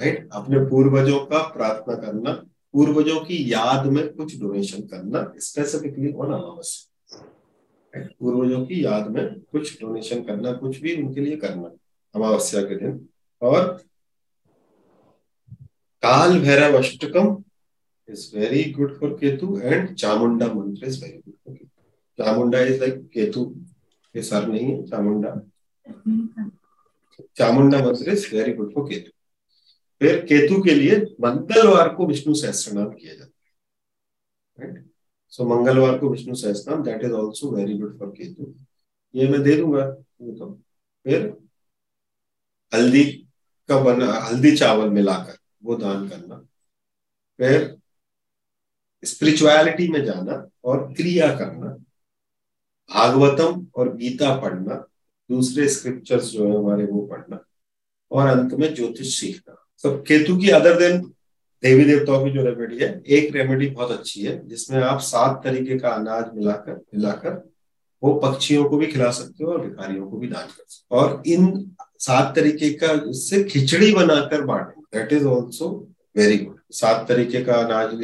Right अपने पूर्वजों का प्रार्थना करना पूर्वजों की याद में कुछ डोनेशन करना स्पेसिफिकली ऑन अमावस्या पूर्वजों की याद में कुछ डोनेशन करना कुछ भी उनके लिए करना अमावस्या के दिन। और Kaal Bhairav Ashtakam is very good for Ketu and Chamunda mantra is very good for Ketu. Chamunda is like Ketu के सर नहीं है Chamunda. Chamunda mantra is very good for Ketu. फिर केतु के लिए मंगलवार को विष्णु सहस्त्र नाम किया जाता है। राइट सो मंगलवार को Vishnu Sahastranam that is also very good for Ketu. ये मैं दे दूँगा तो। फिर हल्दी का बना, हल्दी चावल मिलाकर वो दान करना। फिर स्पिरिचुअलिटी में जाना और क्रिया करना। भागवतम और गीता पढ़ना। दूसरे स्क्रिप्चर्स जो है हमारे वो पढ़ना। और अंत में ज्योतिष सीखना। सब केतु की अदर देन देवी देवताओं की जो रेमेडी है, एक रेमेडी बहुत अच्छी है, जिसमें आप सात तरीके का अनाज मिलाकर मिलाकर वो पक्षियों को भी खिला सकते हो और भिखारियों को भी दान कर सकते हो। और इन सात तरीके का उससे खिचड़ी बनाकर बांटे। That is also very good सात तरीके का अनाज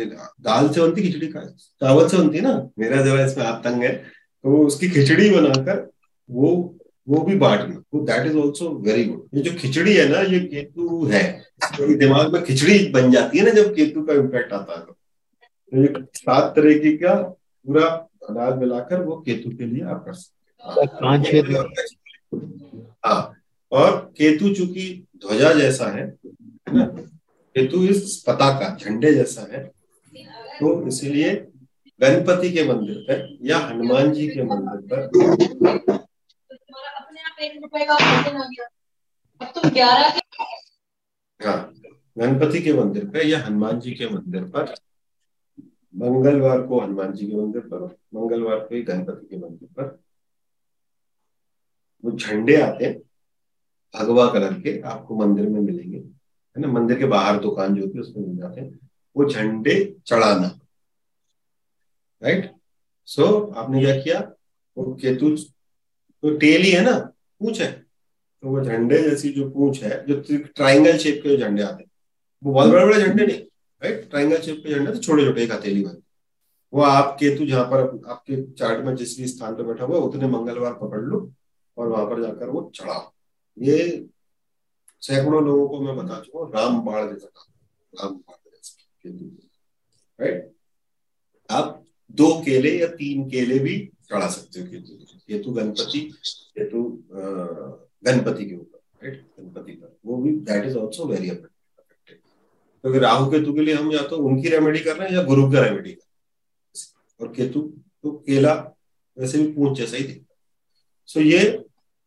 दाल से बनती खिचड़ी का? चावल से बनती ना? मेरा जरा इसमें हाथ तंग है। तो उसकी खिचड़ी बनाकर वो वो भी बांटना तो that is also very good ये जो खिचड़ी है ना ये केतु है। तो दिमाग में खिचड़ी बन जाती है ना जब केतु का इम्पैक्ट आता है। तो ये सात तरीके का पूरा अनाज मिलाकर वो केतु के लिए आप कर सकते हाँ। और केतु चूँकि ध्वजा जैसा है ना? केतु इस पताका झंडे जैसा है तो इसीलिए गणपति के मंदिर पर या हनुमान जी के मंदिर पर हाँ गणपति के मंदिर पे या हनुमान जी के मंदिर पर? मंगलवार को हनुमान जी के मंदिर पर मंगलवार को ही गणपति के मंदिर पर। वो झंडे आते हैं, भगवा कलर के, आपको मंदिर में मिलेंगे। है ना? मंदिर के बाहर दुकान जो होती है, उसमें मिल जाते हैं। वो झंडे चढ़ाना। राइट सो आपने क्या किया? वो केतु तो टेल है ना? पूछ है। तो वो झंडे जैसी जो पूछ है, जो ट्राइंगल शेप के जो झंडे आते हैं, वो बहुत बड़े बड़े झंडे नहीं राइट ट्राइंगल शेप के झंडे तो छोटे छोटे एक हथेली वाले वो आप केतु जहाँ पर, आपके चार्ट में जिस भी स्थान पर बैठा हुआ है, उतने मंगलवार पकड़ लो और वहाँ पर जाकर वो चढ़ाओ। ये सैकड़ों लोगों को मैं बता चुका हूँ, राम बाढ़ जैसा काम राम बाढ़ जैसा राइट आप दो केले या तीन केले भी चढ़ा सकते हो केतु केतु गणपति केतु गणपति के ऊपर राइट गणपति पर। वो भी that is also very affected तो राहु केतु के लिए हम या तो उनकी रेमेडी कर रहे हैं या गुरु का रेमेडी कर रहे हैं। और केतु तो केला वैसे भी पूछ जैसा ही दिखता सो ये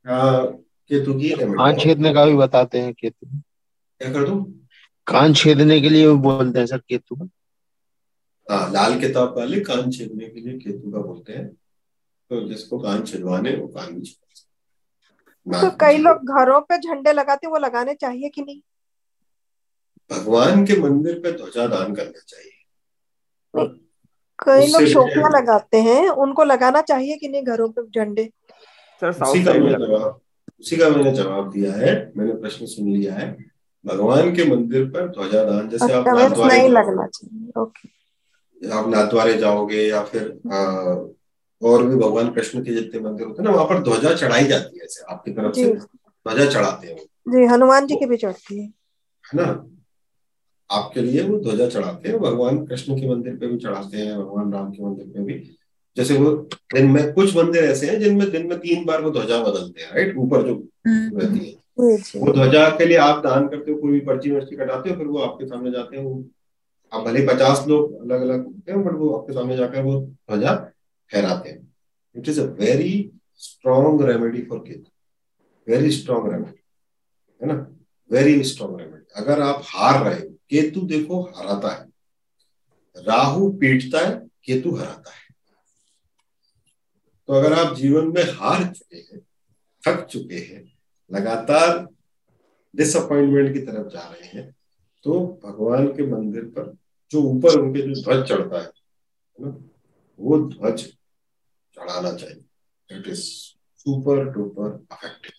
आ, केतु की कान छेदने का भी बताते हैं केतु। क्या कर दू? कान छेदने के लिए बोलते हैं सर केतु हाँ लाल किताब वाले कान छेदने के लिए केतु का बोलते हैं। तो जिसको कान छिलवाने वो कान भी तो कई लोग घरों पे झंडे लगाते वो लगाने चाहिए कि नहीं? भगवान के मंदिर पे ध्वजा दान करना चाहिए। कई लोग शोपियाँ लगाते हैं उनको लगाना चाहिए कि नहीं घरों पे झंडे? सर उसी का मैंने जवाब उसी का मैंने जवाब दिया है। मैंने प्रश्न सुन लिया है। भगवान के मंदिर पर ध्वजा दान जैसे आप नहीं लगना चाहिए ओके। आप नाथद्वारे जाओगे या फिर आ, और भी भगवान कृष्ण के जितने मंदिर होते हैं ना वहाँ पर ध्वजा चढ़ाई जाती है ऐसे आपकी तरफ़ से ध्वजा चढ़ाते हैं जी हनुमान जी की भी चढ़ती है। है ना? आपके लिए वो ध्वजा चढ़ाते हैं भगवान कृष्ण के मंदिर पे भी चढ़ाते हैं भगवान राम के मंदिर पे भी। जैसे वो दिन में कुछ मंदिर ऐसे हैं जिनमें दिन में तीन बार वो ध्वजा बदलते हैं राइट ऊपर जो हम्म। रहती है। वो ध्वजा के लिए आप दान करते हो कोई भी पर्ची वर्ची कटाते हो फिर वो आपके सामने जाते हैं वो आप भले पचास लोग अलग अलग होते हैं बट वो आपके सामने जाकर वो ध्वजा फहराते हैं। It is a very strong remedy for Ketu very strong remedy है ना? वेरी स्ट्रॉन्ग रेमेडी अगर आप हार रहे हो, केतु देखो हराता है। राहु पीटता है, केतु हराता है। तो अगर आप जीवन में हार चुके हैं, थक चुके हैं, लगातार डिसअपॉइंटमेंट की तरफ़ जा रहे हैं तो भगवान के मंदिर पर जो ऊपर उनके जो ध्वज चढ़ता है वो ध्वज चढ़ाना चाहिए। It is super duper affective